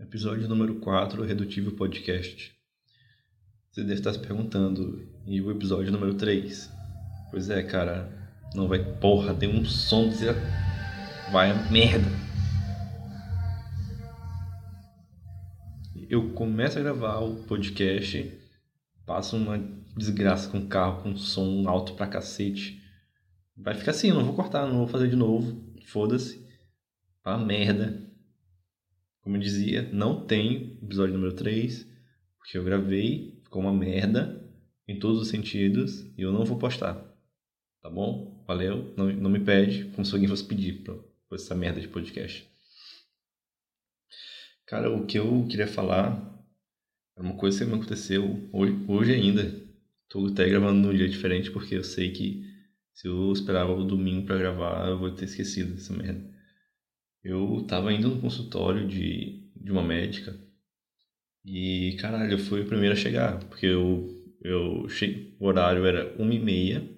Episódio número 4, Redutível Podcast. Você deve estar se perguntando, e o episódio número 3? Pois é, cara, não vai. Porra, tem um som de. Vai a merda. Eu começo a gravar o podcast, passo uma desgraça com o carro com som alto pra cacete. Vai ficar assim, não vou cortar, não vou fazer de novo. Foda-se. A merda. Como eu dizia, não tem episódio número 3, porque eu gravei, ficou uma merda em todos os sentidos e eu não vou postar. Tá bom? Valeu? Não, não me pede, como se alguém fosse pedir pra, pra essa merda de podcast. Cara, o que eu queria falar é uma coisa que me aconteceu hoje, hoje ainda. Tô até gravando num dia diferente porque eu sei que se eu esperava o domingo para gravar, eu vou ter esquecido dessa merda. Eu tava indo no consultório de, de uma médica e, caralho, eu fui o primeiro a chegar, porque eu, eu cheguei, o horário era uma e meia,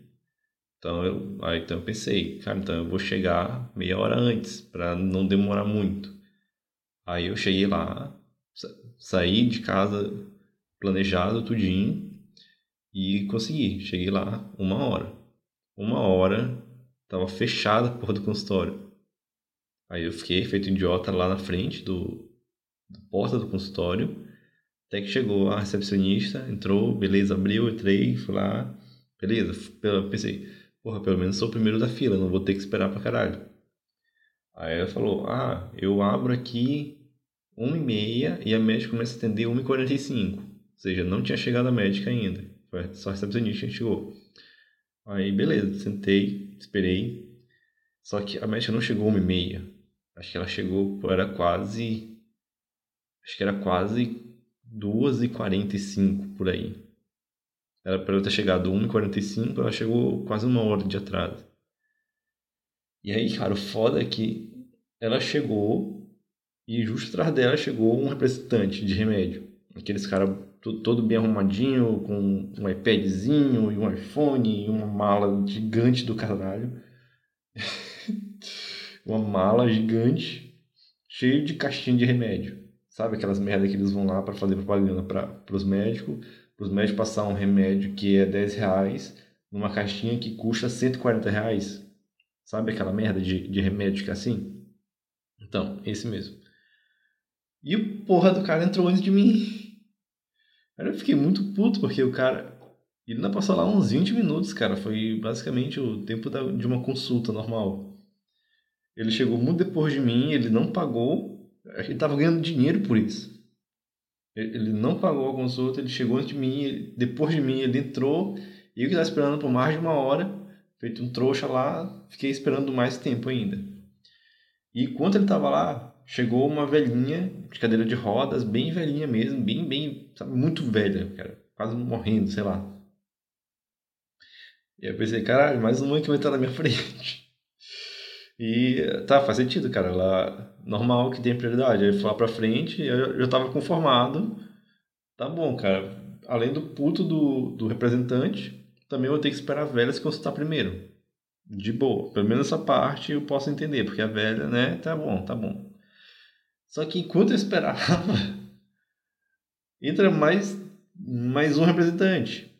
então eu, aí, então eu pensei, cara, então eu vou chegar meia hora antes, para não demorar muito. Aí eu cheguei lá, saí de casa planejado, tudinho, e consegui. Cheguei lá uma hora. Uma hora, tava fechada a porra do consultório. Aí eu fiquei feito idiota lá na frente do, do porta do consultório. Até que chegou a recepcionista, entrou, beleza, abriu, entrei, fui lá, beleza. Pensei, porra, pelo menos sou o primeiro da fila, não vou ter que esperar pra caralho. Aí ela falou, ah, eu abro aqui 1 e a médica começa a atender 1 e 45 Ou seja, não tinha chegado a médica ainda. Foi só a recepcionista que chegou. Aí, beleza, sentei, esperei. Só que a médica não chegou 1 e meia. Acho que ela chegou, era quase. Acho que era quase 2h45 por aí. Era para ela ter chegado 1h45, ela chegou quase uma hora de atraso. E aí, cara, o foda é que ela chegou e justo atrás dela chegou um representante de remédio. Aqueles caras todo bem arrumadinho, com um iPadzinho e um iPhone e uma mala gigante do caralho. uma mala gigante cheia de caixinha de remédio. Sabe aquelas merda que eles vão lá para fazer propaganda para os médicos, para os médicos passar um remédio que é 10 reais numa caixinha que custa 140 reais. Sabe aquela merda de, de remédio que é assim? Então, esse mesmo. E o porra do cara entrou antes de mim. eu fiquei muito puto porque o cara. Ele não passou lá uns 20 minutos, cara. Foi basicamente o tempo da, de uma consulta normal. Ele chegou muito depois de mim, ele não pagou, ele estava ganhando dinheiro por isso. Ele não pagou a consulta, ele chegou antes de mim, depois de mim ele entrou, e eu que estava esperando por mais de uma hora, feito um trouxa lá, fiquei esperando mais tempo ainda. E enquanto ele estava lá, chegou uma velhinha de cadeira de rodas, bem velhinha mesmo, bem, bem, sabe, muito velha, cara, quase morrendo, sei lá. E eu pensei, caralho, mais uma que vai estar na minha frente. E tá, faz sentido, cara. Ela, normal que tem prioridade. Aí foi lá pra frente, eu já tava conformado. Tá bom, cara. Além do puto do, do representante, também eu vou ter que esperar a velha se consultar primeiro. De boa. Pelo menos essa parte eu posso entender, porque a velha, né, tá bom, tá bom. Só que enquanto eu esperava, entra mais, mais um representante.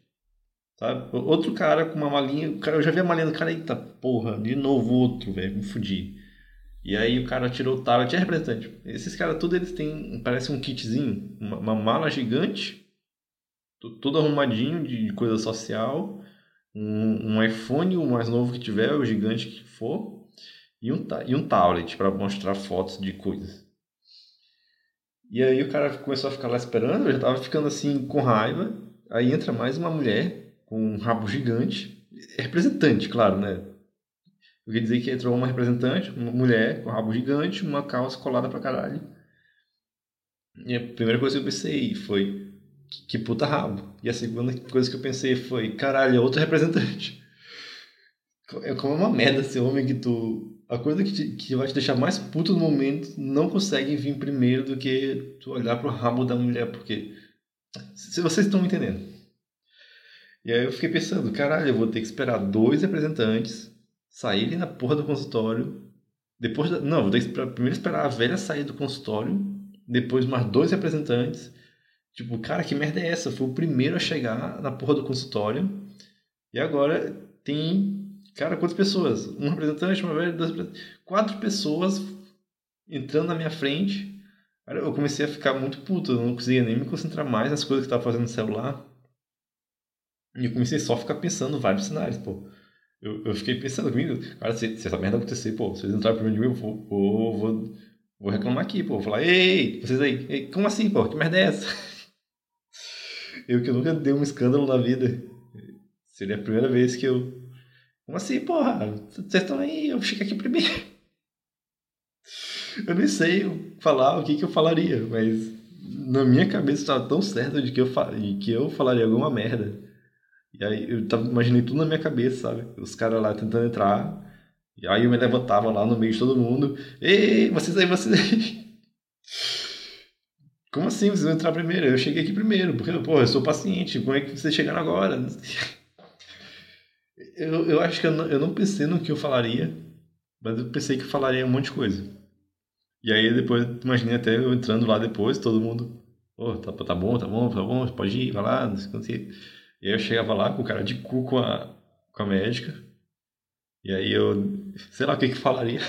Sabe? Outro cara com uma malinha, cara, eu já vi a malinha do cara, eita porra, de novo outro, velho, me fudi. E aí o cara tirou o tablet, é representante. Esses caras, todos eles têm, parece um kitzinho, uma, uma mala gigante, todo arrumadinho de coisa social, um, um iPhone, o mais novo que tiver, o gigante que for, e um, e um tablet para mostrar fotos de coisas. E aí o cara começou a ficar lá esperando, eu já tava ficando assim com raiva. Aí entra mais uma mulher um rabo gigante. Representante, claro, né? Eu queria dizer que entrou uma representante, uma mulher com rabo gigante, uma calça colada pra caralho. E a primeira coisa que eu pensei foi: que, que puta rabo. E a segunda coisa que eu pensei foi: caralho, é outro representante. É como uma merda ser homem que tu. A coisa que, te, que vai te deixar mais puto no momento não consegue vir primeiro do que tu olhar pro rabo da mulher, porque. Se vocês estão me entendendo. E aí eu fiquei pensando, caralho, eu vou ter que esperar dois representantes saírem na porra do consultório. Depois da... Não, vou ter que esperar, primeiro esperar a velha sair do consultório depois mais dois representantes. Tipo, cara, que merda é essa? Foi o primeiro a chegar na porra do consultório. E agora tem, cara, quantas pessoas? Um representante, uma velha, dois Quatro pessoas entrando na minha frente. Cara, eu comecei a ficar muito puto. Eu não conseguia nem me concentrar mais nas coisas que eu tava fazendo no celular. E eu comecei só a ficar pensando vários cenários, pô. Eu, eu fiquei pensando comigo, cara, se, se essa merda acontecer, pô, se eles entrarem de mim, eu vou, vou, vou, vou reclamar aqui, pô. Vou falar, ei, vocês aí, ei, como assim, pô? Que merda é essa? Eu que nunca dei um escândalo na vida. Seria a primeira vez que eu. Como assim, porra? Vocês estão aí, eu fico aqui primeiro. Eu nem sei falar o que, que eu falaria, mas na minha cabeça estava tão certo de que eu, de que eu falaria alguma merda e aí eu imaginei tudo na minha cabeça, sabe? Os caras lá tentando entrar. E aí eu me levantava lá no meio de todo mundo. Ei, vocês aí, vocês aí. Como assim vocês vão entrar primeiro? Eu cheguei aqui primeiro, porque, pô, eu sou paciente. Como é que vocês chegaram agora? Eu, eu acho que eu não, eu não pensei no que eu falaria, mas eu pensei que eu falaria um monte de coisa. E aí depois, imaginei até eu entrando lá depois, todo mundo, pô, tá, tá bom, tá bom, tá bom, pode ir, vai lá, não sei o que. E aí eu chegava lá com o cara de cu com a, com a médica. E aí eu, sei lá o que que falaria.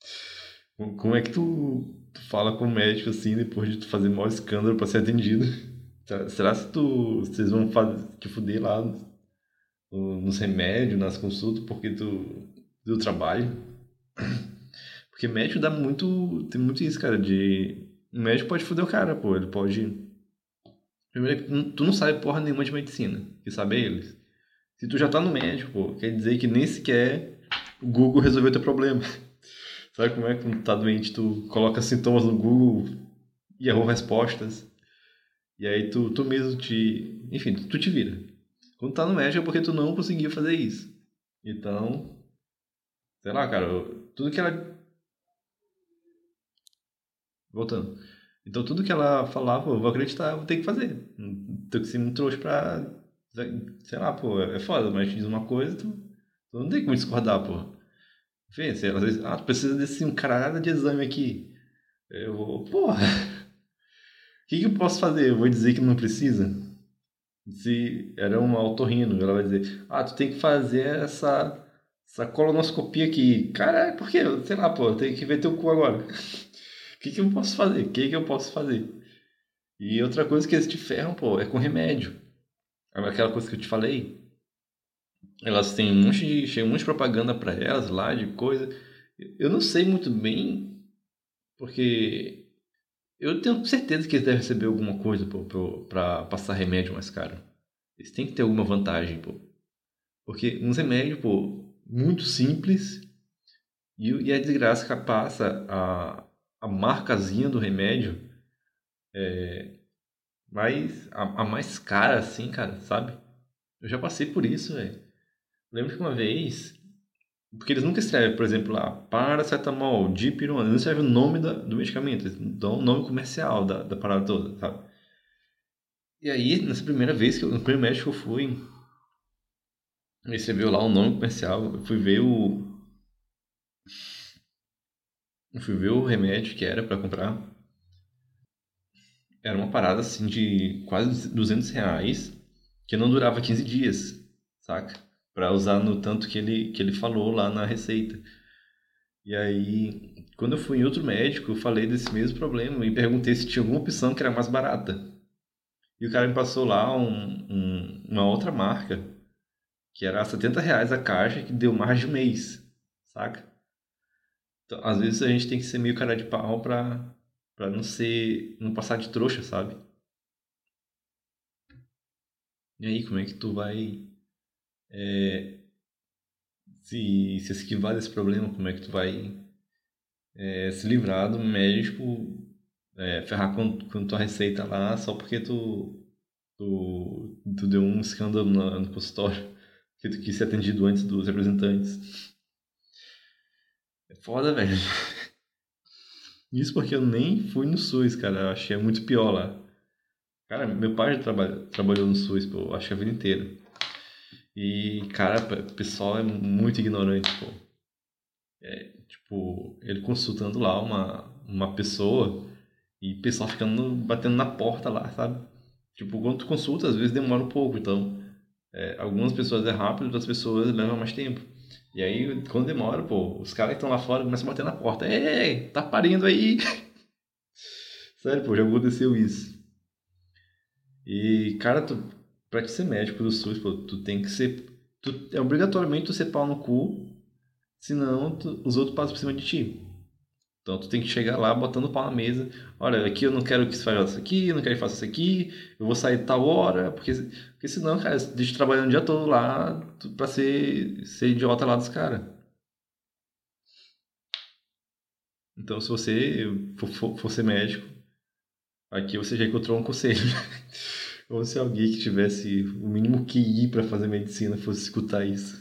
Como é que tu, tu fala com o médico assim depois de tu fazer maior escândalo para ser atendido? Será que tu, vocês vão fazer, te fuder lá nos remédios, nas consultas, porque tu deu trabalho? Porque médico dá muito. Tem muito isso, cara, de. Médico pode fuder o cara, pô. Ele pode Primeiro, tu não sabe porra nenhuma de medicina, que sabe eles. Se tu já tá no médico, pô, quer dizer que nem sequer o Google resolveu teu problema. Sabe como é que quando tu tá doente, tu coloca sintomas no Google e errou respostas. E aí tu, tu mesmo te. Enfim, tu, tu te vira. Quando tá no médico é porque tu não conseguia fazer isso. Então. Sei lá, cara, tudo que ela. Voltando então tudo que ela falava, eu vou acreditar, eu vou ter que fazer. Tenho que ser muito trouxa pra. Sei lá, pô, é foda, mas diz uma coisa, tu, não tem como discordar, pô. Vê, às vezes, ah, tu precisa desse um caralho de exame aqui. Eu vou, porra. O que, que eu posso fazer? Eu vou dizer que não precisa? Se era uma autorrino, ela vai dizer, ah, tu tem que fazer essa, essa colonoscopia aqui. Cara, por quê? Sei lá, pô, tem que ver teu cu agora que, que eu posso fazer? O que, que eu posso fazer? E outra coisa que eles te ferram, pô, é com remédio. Aquela coisa que eu te falei. Elas têm um monte de, um monte de propaganda para elas lá, de coisa. Eu não sei muito bem, porque eu tenho certeza que eles devem receber alguma coisa pô, pra passar remédio mais caro. Eles têm que ter alguma vantagem, pô. Porque uns remédios, pô, muito simples e, e a desgraça passa a, a marcazinha do remédio é mais a, a, mais cara assim, cara, sabe? Eu já passei por isso, velho. Lembro que uma vez, porque eles nunca escrevem, por exemplo, lá, paracetamol, dipirona, não escrevem o nome da, do medicamento, eles dão o nome comercial da, da parada toda, sabe? E aí, nessa primeira vez que eu, no primeiro médico eu fui, escreveu lá o nome comercial, eu fui ver o eu fui ver o remédio que era para comprar. Era uma parada assim de quase 200 reais que não durava 15 dias, saca? Para usar no tanto que ele, que ele falou lá na receita. E aí, quando eu fui em outro médico, eu falei desse mesmo problema e perguntei se tinha alguma opção que era mais barata. E o cara me passou lá um, um, uma outra marca, que era 70 reais a caixa, que deu mais de um mês, saca? Então, às vezes a gente tem que ser meio cara de pau pra, pra não ser. não passar de trouxa, sabe? E aí, como é que tu vai. É, se, se esquivar desse problema, como é que tu vai é, se livrar do médico é, ferrar com, com tua receita lá só porque tu, tu, tu deu um escândalo no, no consultório que tu quis ser atendido antes dos representantes. É foda, velho. Isso porque eu nem fui no SUS, cara. Eu achei muito pior lá. Cara, meu pai já traba trabalhou no SUS, pô, acho que a vida inteira. E, cara, o pessoal é muito ignorante, pô. É, tipo, ele consultando lá uma, uma pessoa E o pessoal ficando batendo na porta lá, sabe? Tipo, quando tu consulta, às vezes demora um pouco. Então, é, algumas pessoas é rápido, outras pessoas levam mais tempo. E aí, quando demora, pô, os caras que estão lá fora começam a bater na porta. Ei, tá parindo aí! Sério, pô, já aconteceu isso. E, cara, tu, pra te ser médico do SUS, pô, tu tem que ser. Tu, é obrigatoriamente tu ser pau no cu, senão tu, os outros passam por cima de ti. Então tu tem que chegar lá botando o pau na mesa. Olha, aqui eu não quero que você faça isso aqui, eu não quero que faça isso aqui, eu vou sair tal hora, porque, porque senão, cara, deixa trabalhando o dia todo lá pra ser, ser idiota lá dos caras. Então se você for, for, ser médico, aqui você já encontrou um conselho. Ou se alguém que tivesse o mínimo que ir para fazer medicina fosse escutar isso.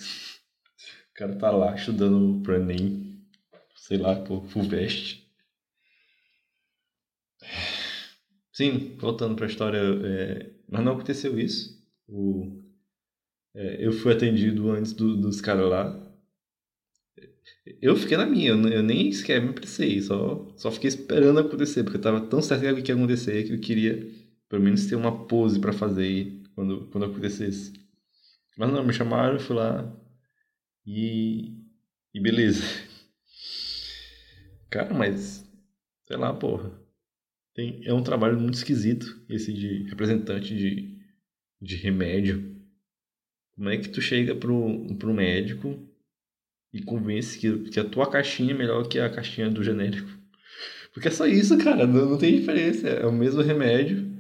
O cara tá lá estudando pro Enem sei lá, pô, Fulvestre. Sim, voltando para a história, é, mas não aconteceu isso. O, é, eu fui atendido antes do, dos caras lá. Eu fiquei na minha, eu, eu nem sequer me apressei, só, só fiquei esperando acontecer, porque eu tava tão certo que ia acontecer que eu queria pelo menos ter uma pose para fazer quando, quando acontecesse. Mas não, me chamaram, fui lá e, e beleza. Cara, mas. Sei lá, porra. Tem, é um trabalho muito esquisito esse de representante de, de remédio. Como é que tu chega pro, pro médico e convence que, que a tua caixinha é melhor que a caixinha do genérico? Porque é só isso, cara. Não, não tem diferença. É o mesmo remédio,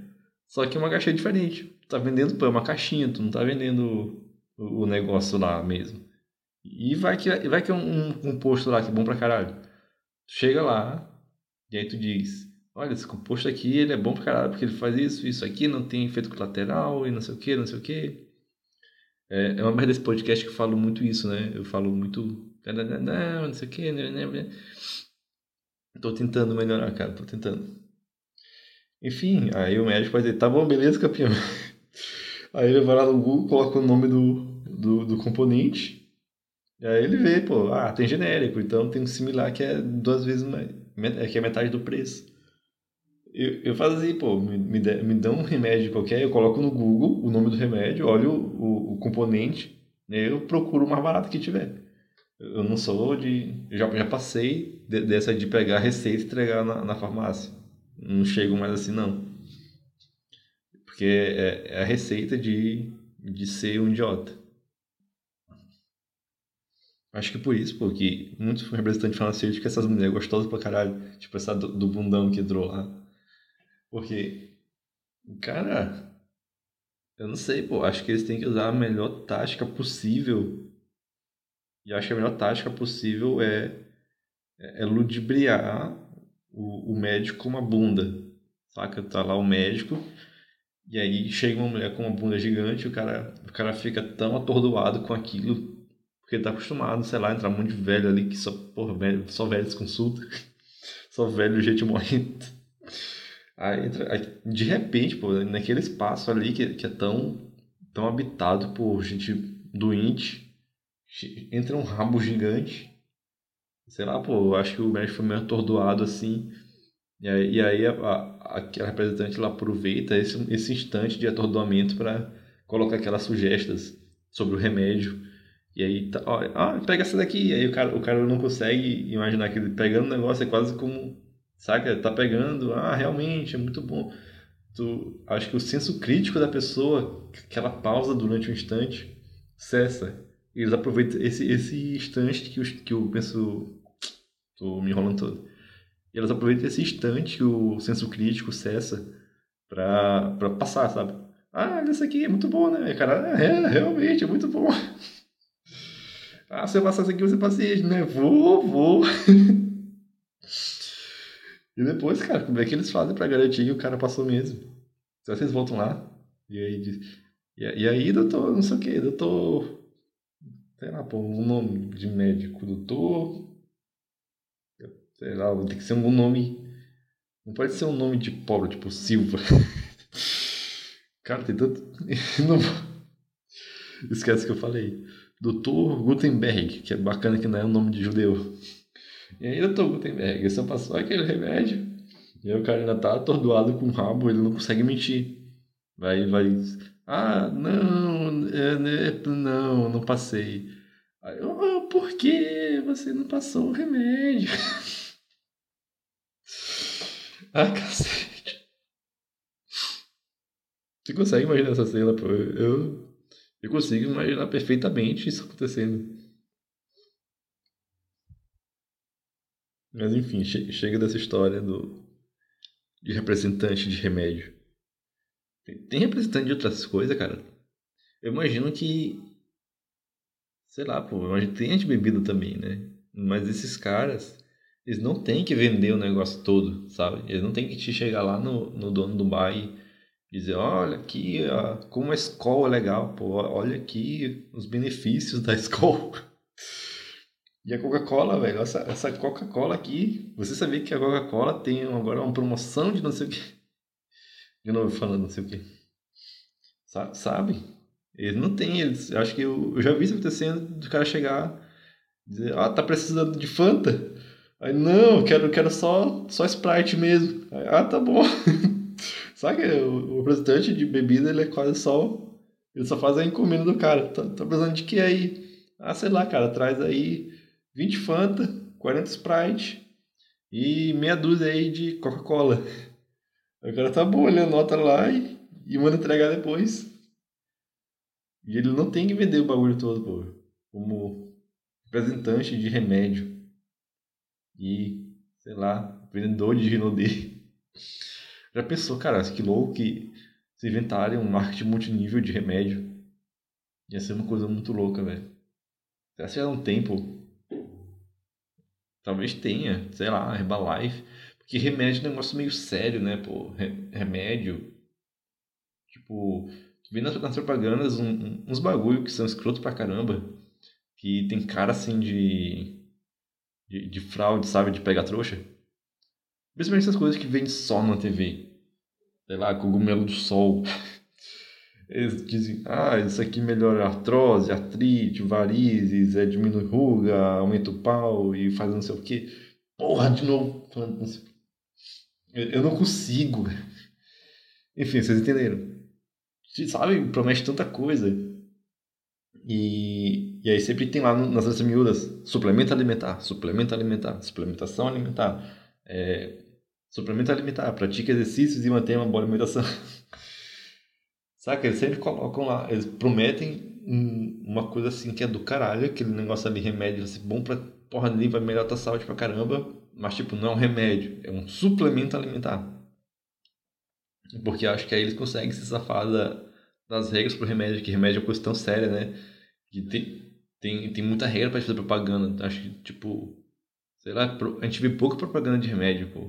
só que uma caixinha diferente. Tu tá vendendo, pô, é uma caixinha, tu não tá vendendo o, o negócio lá mesmo. E vai que, vai que é um, um posto lá que é bom pra caralho chega lá e aí tu diz, olha, esse composto aqui ele é bom pra caralho, porque ele faz isso, isso aqui, não tem efeito colateral e não sei o que, não sei o que. É, é uma merda desse podcast que eu falo muito isso, né? Eu falo muito, não sei o que, tô tentando melhorar, cara, tô tentando. Enfim, aí o médico vai dizer, tá bom, beleza, campeão. Aí ele vai lá no Google, coloca o nome do, do, do componente e aí ele vê, pô, ah, tem genérico, então tem um similar que é duas vezes mais, que é metade do preço. Eu, eu faço assim, pô, me, me, me dão um remédio qualquer, eu coloco no Google o nome do remédio, olho o, o, o componente, né, eu procuro o mais barato que tiver. Eu não sou de. Já, já passei de, dessa de pegar a receita e entregar na, na farmácia. Não chego mais assim, não. Porque é, é a receita de, de ser um idiota. Acho que por isso, porque muitos representantes farmacêuticos, essas mulheres gostosas pra caralho, tipo essa do, do bundão que entrou lá. Porque, cara, eu não sei, pô, acho que eles têm que usar a melhor tática possível. E acho que a melhor tática possível é, é, é ludibriar o, o médico com uma bunda. Saca? Tá lá o médico, e aí chega uma mulher com uma bunda gigante, o cara, o cara fica tão atordoado com aquilo porque ele tá acostumado, sei lá, entrar um monte de velho ali que só, porra, velho, só velhos consulta. só velho gente morrendo. Aí, entra, aí, de repente, pô, naquele espaço ali que, que é tão, tão habitado por gente doente, entra um rabo gigante. Sei lá, pô, acho que o médico foi meio atordoado assim. E aí, e aí a, a, representante lá aproveita esse, esse instante de atordoamento para colocar aquelas sugestas sobre o remédio e aí, tá, ó, ah, pega essa daqui. E aí o cara, o cara não consegue imaginar que ele pegando o negócio é quase como, saca? Tá pegando, ah, realmente, é muito bom. Tu, acho que o senso crítico da pessoa, aquela pausa durante um instante, cessa. Eles aproveitam esse, esse instante que, eu, que eu penso. Tô me enrolando todo. E aproveitam esse instante que o senso crítico cessa pra, pra passar, sabe? Ah, isso aqui é muito bom, né? E, cara, é, realmente, é muito bom. Ah, se eu isso aqui, você paciente, né? Vou, vou. e depois, cara, como é que eles fazem pra garantir que o cara passou mesmo? Se vocês voltam lá, e aí, e, aí, doutor, não sei o que, doutor. Sei lá, pô, um nome de médico, doutor. Sei lá, tem que ser um nome. Não pode ser um nome de pobre, tipo Silva. Cara, tem tanto. Não... Esquece que eu falei. Doutor Gutenberg, que é bacana que não é um nome de judeu. E aí, doutor Gutenberg, você passou aquele remédio? E aí o cara ainda tá atordoado com o rabo, ele não consegue mentir. Vai, vai. Ah, não, é, né, não, não passei. Aí, oh, por que você não passou o remédio? ah, cacete. Você consegue imaginar essa cena, pô? Eu, eu consigo imaginar perfeitamente isso acontecendo. Mas enfim, che chega dessa história do de representante de remédio. Tem, tem representante de outras coisas, cara. Eu imagino que. Sei lá, pô, tem anti-bebida também, né? Mas esses caras, eles não têm que vender o negócio todo, sabe? Eles não têm que te chegar lá no, no dono do bar e dizer: olha aqui, como a escola é legal, pô, olha aqui os benefícios da escola. E a Coca-Cola, velho, essa, essa Coca-Cola aqui, você sabia que a Coca-Cola tem agora uma promoção de não sei o que. De novo falando não sei o que. Sabe? Eles não têm, eles. Acho que eu, eu já vi isso acontecendo do cara chegar dizer, ah, tá precisando de Fanta? Aí, não, quero, quero só, só Sprite mesmo. Aí, ah, tá bom. Sabe o, o representante de bebida, ele é quase só. Ele só faz a encomenda do cara. Tá, tá precisando de que aí? Ah, sei lá, cara, traz aí 20 Fanta, 40 Sprite e meia dúzia aí de Coca-Cola. O cara tá bom, ele anota lá e, e manda entregar depois. E ele não tem que vender o bagulho todo, pô. Como representante de remédio. E, sei lá, vendedor de Rinodê. Já pensou, cara, que louco que se inventarem um marketing multinível de remédio. Ia ser uma coisa muito louca, velho. Será que já um tempo Talvez tenha, sei lá, Herbalife. Porque remédio é um negócio meio sério, né, pô? Remédio. Tipo, vê nas, nas propagandas um, um, uns bagulho que são escroto pra caramba. Que tem cara assim de, de. de, fraude, sabe? De pegar trouxa. Principalmente essas coisas que vêm só na TV. Sei lá, cogumelo do sol. Eles dizem, ah, isso aqui melhora artrose, artrite, varizes, é, diminui ruga, aumenta o pau e faz não sei o que. Porra, de novo. Eu não consigo. Enfim, vocês entenderam. Sabe, promete tanta coisa. E, e aí sempre tem lá nas letras miúdas, suplemento alimentar, suplemento alimentar, suplementação alimentar, é, suplemento alimentar, pratique exercícios e mantenha uma boa alimentação. Saca? Eles sempre colocam lá, eles prometem uma coisa assim que é do caralho, aquele negócio ali, remédio, assim, bom pra porra ali, vai melhorar tua saúde pra caramba, mas tipo, não é um remédio, é um suplemento alimentar. Porque acho que aí eles conseguem se safar da, das regras pro remédio, que remédio é uma coisa tão séria, né? Que tem, tem, tem muita regra pra fazer propaganda. Acho que, tipo, sei lá, a gente vê pouca propaganda de remédio, pô.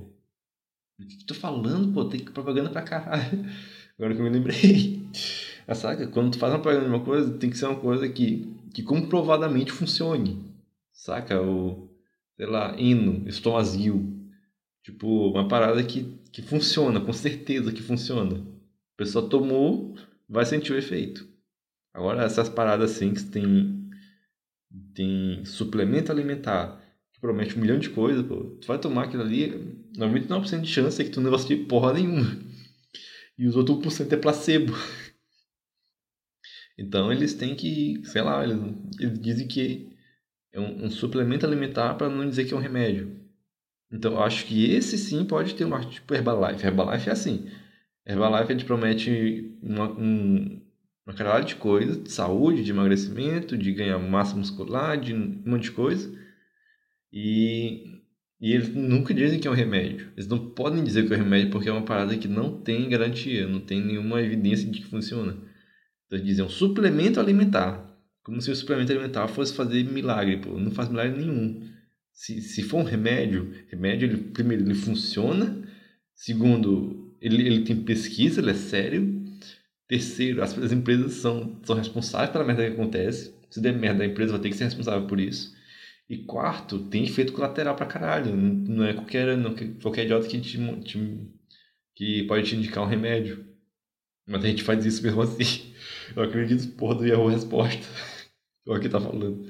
O que, que tô falando, pô? Tem propaganda pra caralho. Agora que eu me lembrei. A saca, quando tu faz uma propaganda de uma coisa, tem que ser uma coisa que, que comprovadamente funcione. Saca? O, sei lá, hino, estomazil. Tipo, uma parada que, que funciona, com certeza que funciona. A pessoa tomou, vai sentir o efeito. Agora, essas paradas assim que tem, tem suplemento alimentar, promete um milhão de coisas, pô, tu vai tomar aquilo ali, 99% de chance é que tu não vai sentir porra nenhuma. E os outros 1% é placebo. Então eles têm que, sei lá, eles, eles dizem que é um, um suplemento alimentar para não dizer que é um remédio. Então acho que esse sim pode ter uma tipo Herbalife. Herbalife é assim. Herbalife a gente promete uma, um, uma caralho de coisas, de saúde, de emagrecimento, de ganhar massa muscular, de um monte de coisa. E e eles nunca dizem que é um remédio. Eles não podem dizer que é um remédio porque é uma parada que não tem garantia, não tem nenhuma evidência de que funciona. Então eles dizem é um suplemento alimentar. Como se o suplemento alimentar fosse fazer milagre, pô. Não faz milagre nenhum. Se, se for um remédio, remédio, ele, primeiro, ele funciona. Segundo, ele, ele tem pesquisa, ele é sério. Terceiro, as, as empresas são, são responsáveis pela merda que acontece. Se der merda, a empresa vai ter que ser responsável por isso. E quarto, tem efeito colateral pra caralho. Não é qualquer, não, qualquer idiota que, te, te, que pode te indicar um remédio. Mas a gente faz isso mesmo assim. Eu acredito, porra, do Yahoo Resposta. É o que tá falando.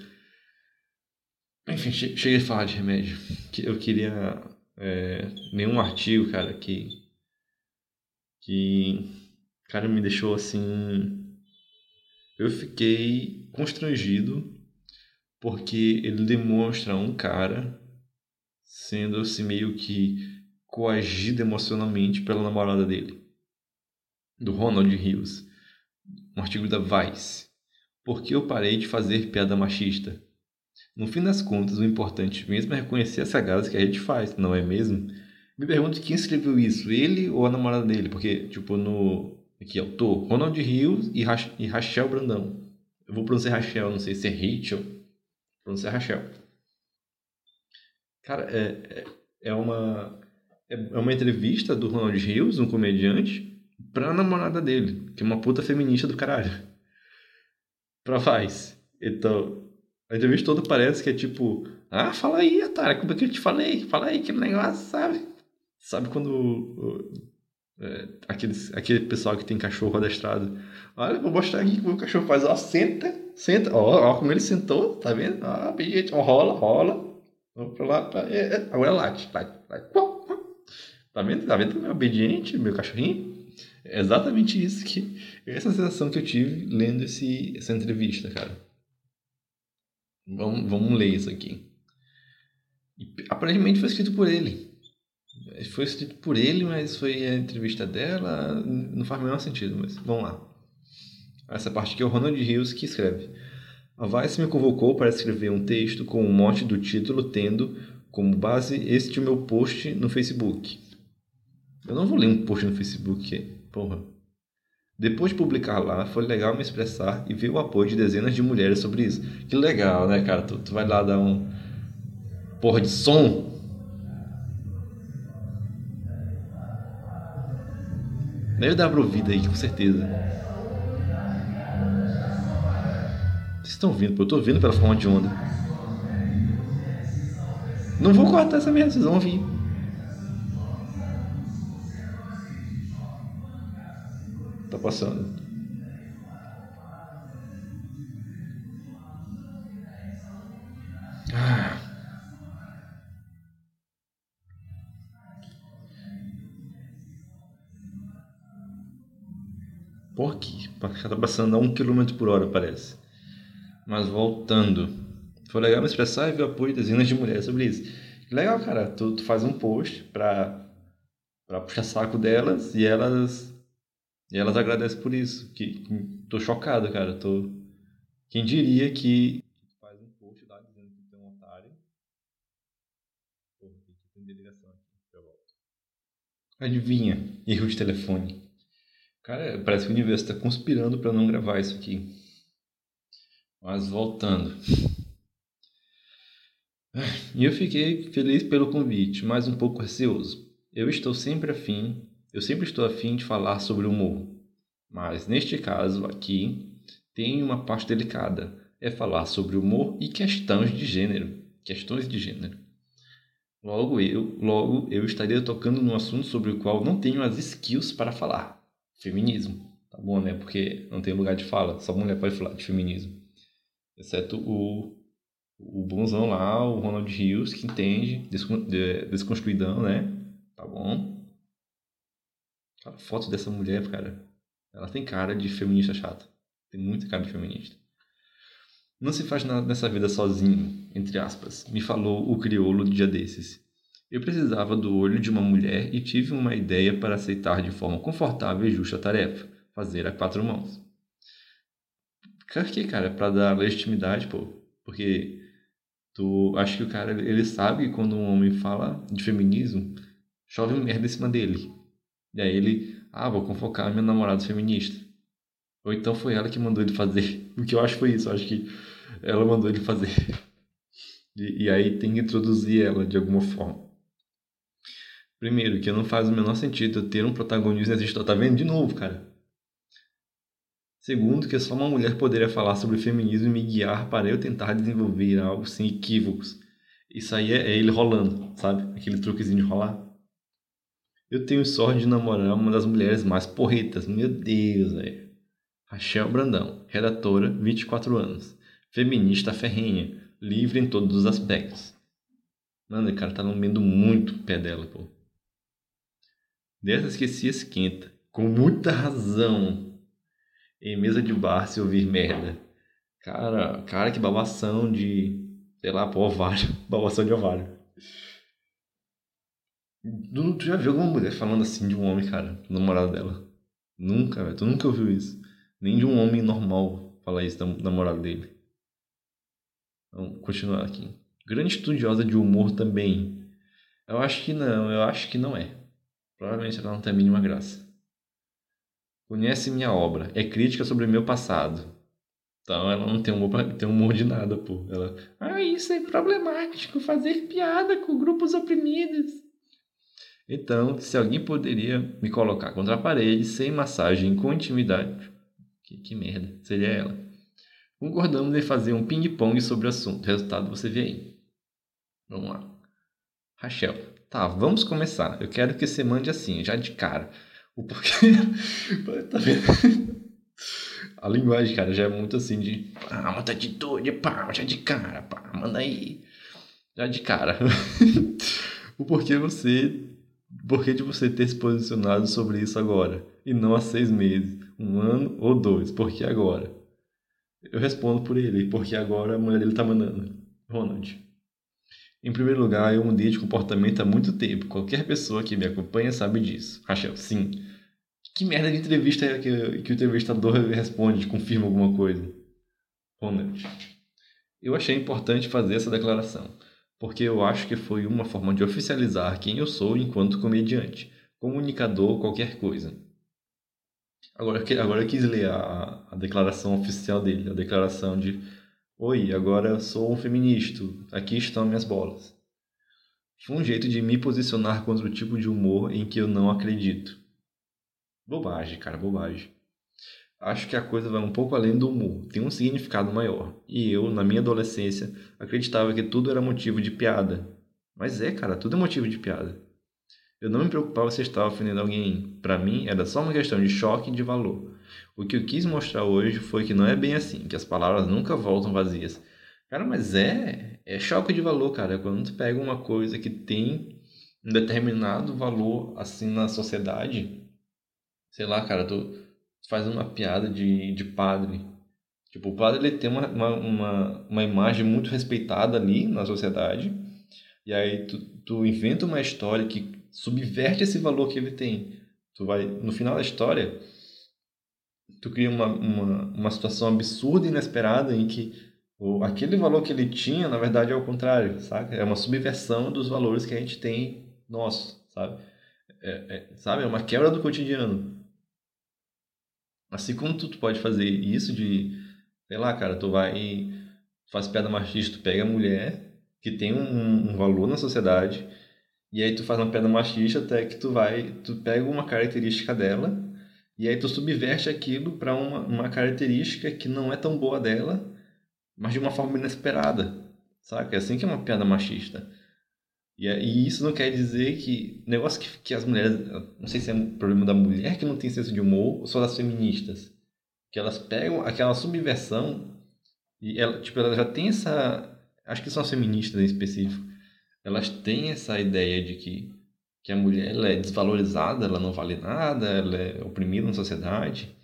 Enfim, che cheguei a falar de remédio. Eu queria é, nenhum artigo, cara, que. que. Cara, me deixou assim. Eu fiquei constrangido porque ele demonstra um cara sendo assim meio que coagido emocionalmente pela namorada dele, do Ronald Rios, um artigo da Vice. Por que eu parei de fazer piada machista? No fim das contas, o importante mesmo é reconhecer as cagadas que a gente faz, não é mesmo? Me pergunto quem escreveu isso, ele ou a namorada dele, porque, tipo, no. Aqui, autor, Ronald Rios e, Rach e Rachel Brandão. Eu vou pronunciar Rachel, não sei se é Rachel. Pronunciar Rachel. Cara, é, é, é uma. É uma entrevista do Ronald Rios, um comediante, pra namorada dele, que é uma puta feminista do caralho. Pra faz. Então, a entrevista toda parece que é tipo, ah, fala aí, Atara, como é que eu te falei? Fala aí, aquele negócio, sabe? Sabe quando é, aquele, aquele pessoal que tem cachorro adestrado, olha, vou mostrar aqui como o cachorro faz, ó, senta, senta, ó, ó como ele sentou, tá vendo? Ó, obediente, ó, rola, rola, vamos pra lá, pra, é, é, agora late, late, late, tá vendo? Tá vendo meu obediente, meu cachorrinho? É exatamente isso que, essa sensação que eu tive lendo esse, essa entrevista, cara. Vamos, vamos ler isso aqui. E, aparentemente foi escrito por ele. Foi escrito por ele, mas foi a entrevista dela. Não faz o menor sentido, mas vamos lá. Essa parte aqui é o Ronald Rios que escreve. A Vice me convocou para escrever um texto com o mote do título tendo como base este meu post no Facebook. Eu não vou ler um post no Facebook, porra. Depois de publicar lá, foi legal me expressar e ver o apoio de dezenas de mulheres sobre isso. Que legal, né, cara? Tu, tu vai lá dar um. Porra de som. Deve dar pra ouvir aí, com certeza. Vocês estão ouvindo? Eu tô ouvindo pela forma de onda. Não vou cortar essa merda, vocês vão ouvir. passando. Ah. Por aqui, tá passando a um quilômetro por hora, parece. Mas voltando, foi legal me expressar e ver o apoio de dezenas de mulheres sobre isso. Legal, cara, tu, tu faz um post pra, pra puxar saco delas e elas e elas agradecem por isso. Que, que tô chocado, cara. Tô... Quem diria que faz um post lá dizendo que tem um otário. Pô, tem que ligação aqui. Eu volto. Adivinha? Erro de telefone. Cara, parece que o universo está conspirando para não gravar isso aqui. Mas voltando. E eu fiquei feliz pelo convite, mas um pouco receoso. Eu estou sempre afim eu sempre estou afim de falar sobre humor, mas neste caso aqui tem uma parte delicada, é falar sobre humor e questões de gênero, questões de gênero. Logo eu, logo eu estaria tocando num assunto sobre o qual não tenho as skills para falar, feminismo. Tá bom, né? Porque não tem lugar de fala, só mulher pode falar de feminismo. Exceto o o bonzão lá, o Ronald Rios, que entende, desconstruidão, né? Tá bom? A foto dessa mulher, cara, ela tem cara de feminista chata. Tem muita cara de feminista. Não se faz nada nessa vida sozinho, entre aspas, me falou o crioulo de dia desses. Eu precisava do olho de uma mulher e tive uma ideia para aceitar de forma confortável e justa a tarefa, fazer a quatro mãos. Que, cara? Para dar legitimidade, pô. Porque tu acho que o cara ele sabe que quando um homem fala de feminismo, chove merda em cima dele. E aí ele, ah, vou convocar minha namorada feminista. Ou então foi ela que mandou ele fazer. O que eu acho foi isso, eu acho que ela mandou ele fazer. E, e aí tem que introduzir ela de alguma forma. Primeiro, que não faz o menor sentido ter um protagonista história. Tá vendo? De novo, cara. Segundo, que só uma mulher poderia falar sobre feminismo e me guiar para eu tentar desenvolver algo sem equívocos. Isso aí é, é ele rolando, sabe? Aquele truquezinho de rolar. Eu tenho sorte de namorar uma das mulheres mais porretas. Meu Deus, velho. Rachel Brandão, redatora, 24 anos. Feminista ferrenha, livre em todos os aspectos. Mano, o cara tá lambendo muito o pé dela, pô. Dessas que se esquenta, com muita razão, em mesa de bar se ouvir merda. Cara, cara, que babação de, sei lá, pô, ovário. babação de ovário. Tu, já viu alguma mulher falando assim de um homem, cara, namorado dela? Nunca, velho. Tu nunca ouviu isso. Nem de um homem normal falar isso da namorada dele. Vamos continuar aqui. Grande estudiosa de humor também. Eu acho que não, eu acho que não é. Provavelmente ela não tem a mínima graça. Conhece minha obra, é crítica sobre meu passado. Então ela não tem humor, tem humor de nada, pô. Ela, ah, isso é problemático, fazer piada com grupos oprimidos. Então, se alguém poderia me colocar contra a parede, sem massagem, com intimidade, que, que merda, seria ela. Concordamos em fazer um ping-pong sobre o assunto. Resultado você vê aí. Vamos lá. Rachel, tá, vamos começar. Eu quero que você mande assim, já de cara. O porquê. tá vendo? A linguagem, cara, já é muito assim de. Ah, uma atitude, pá, já de cara, pá, manda aí. Já de cara. o porquê você. Porquê de você ter se posicionado sobre isso agora? E não há seis meses, um ano ou dois? Por que agora? Eu respondo por ele, porque agora a mulher dele tá mandando. Ronald. Em primeiro lugar, eu mudei de comportamento há muito tempo. Qualquer pessoa que me acompanha sabe disso. Rachel, sim. Que merda de entrevista é que, que o entrevistador responde, confirma alguma coisa? Ronald. Eu achei importante fazer essa declaração, porque eu acho que foi uma forma de oficializar quem eu sou enquanto comediante, comunicador, qualquer coisa. Agora, agora eu quis ler a, a declaração oficial dele, a declaração de Oi, agora eu sou um feminista. Aqui estão minhas bolas. Foi um jeito de me posicionar contra o tipo de humor em que eu não acredito. Bobagem, cara, bobagem. Acho que a coisa vai um pouco além do humor, tem um significado maior. E eu, na minha adolescência, acreditava que tudo era motivo de piada. Mas é, cara, tudo é motivo de piada. Eu não me preocupava se estava ofendendo alguém. Para mim, era só uma questão de choque e de valor. O que eu quis mostrar hoje foi que não é bem assim, que as palavras nunca voltam vazias. Cara, mas é, é choque de valor, cara. Quando tu pega uma coisa que tem um determinado valor assim na sociedade, sei lá, cara, tu faz uma piada de, de padre. Tipo, o padre ele tem uma, uma, uma, uma imagem muito respeitada ali na sociedade, e aí tu, tu inventa uma história que subverte esse valor que ele tem. Tu vai, no final da história, tu cria uma, uma, uma situação absurda e inesperada em que o, aquele valor que ele tinha, na verdade, é o contrário, sabe? É uma subversão dos valores que a gente tem nossos, sabe? É, é, sabe? É uma quebra do cotidiano. Assim como tu, tu pode fazer isso de, sei lá, cara, tu vai faz piada machista, tu pega a mulher que tem um, um valor na sociedade e aí tu faz uma piada machista até que tu vai, tu pega uma característica dela e aí tu subverte aquilo para uma, uma característica que não é tão boa dela, mas de uma forma inesperada, saca? É assim que é uma piada machista. E, é, e isso não quer dizer que negócio que, que as mulheres, não sei se é um problema da mulher que não tem senso de humor ou só das feministas, que elas pegam aquela subversão e ela, tipo, ela já tem essa, acho que são as feministas em específico, elas têm essa ideia de que que a mulher ela é desvalorizada, ela não vale nada, ela é oprimida na sociedade.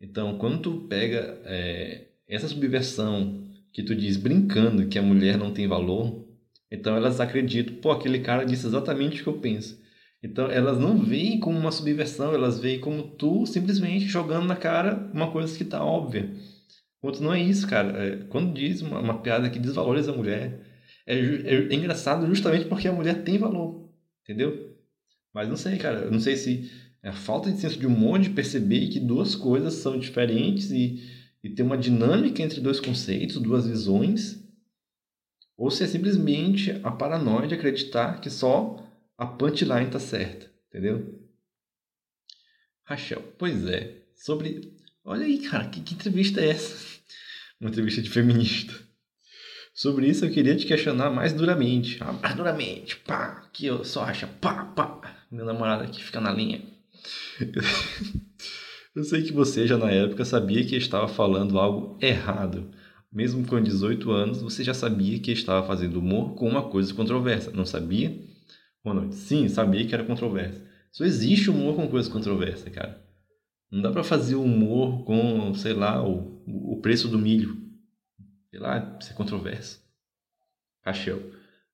Então, quando tu pega é, essa subversão que tu diz brincando que a mulher não tem valor, então elas acreditam, pô, aquele cara disse exatamente o que eu penso. Então elas não veem como uma subversão, elas veem como tu simplesmente jogando na cara uma coisa que está óbvia. Quando não é isso, cara. É, quando diz uma, uma, piada que desvaloriza a mulher, é, é, é engraçado justamente porque a mulher tem valor. Entendeu? Mas não sei, cara. Não sei se é a falta de senso de humor de perceber que duas coisas são diferentes e, e ter uma dinâmica entre dois conceitos, duas visões, ou se é simplesmente a paranoia de acreditar que só a punchline tá certa, entendeu? Rachel, pois é, sobre... Olha aí, cara, que, que entrevista é essa? Uma entrevista de feminista. Sobre isso eu queria te questionar mais duramente. Ah, mais duramente. Pá, que eu só acho. Pá, pá. Meu namorado aqui fica na linha. Eu sei que você já na época sabia que estava falando algo errado, mesmo com 18 anos, você já sabia que estava fazendo humor com uma coisa controversa. Não sabia? Ronald, sim, sabia que era controversa. Só existe humor com coisa controversa, cara. Não dá para fazer humor com, sei lá, o, o preço do milho. Sei lá, isso é controverso. Rachel.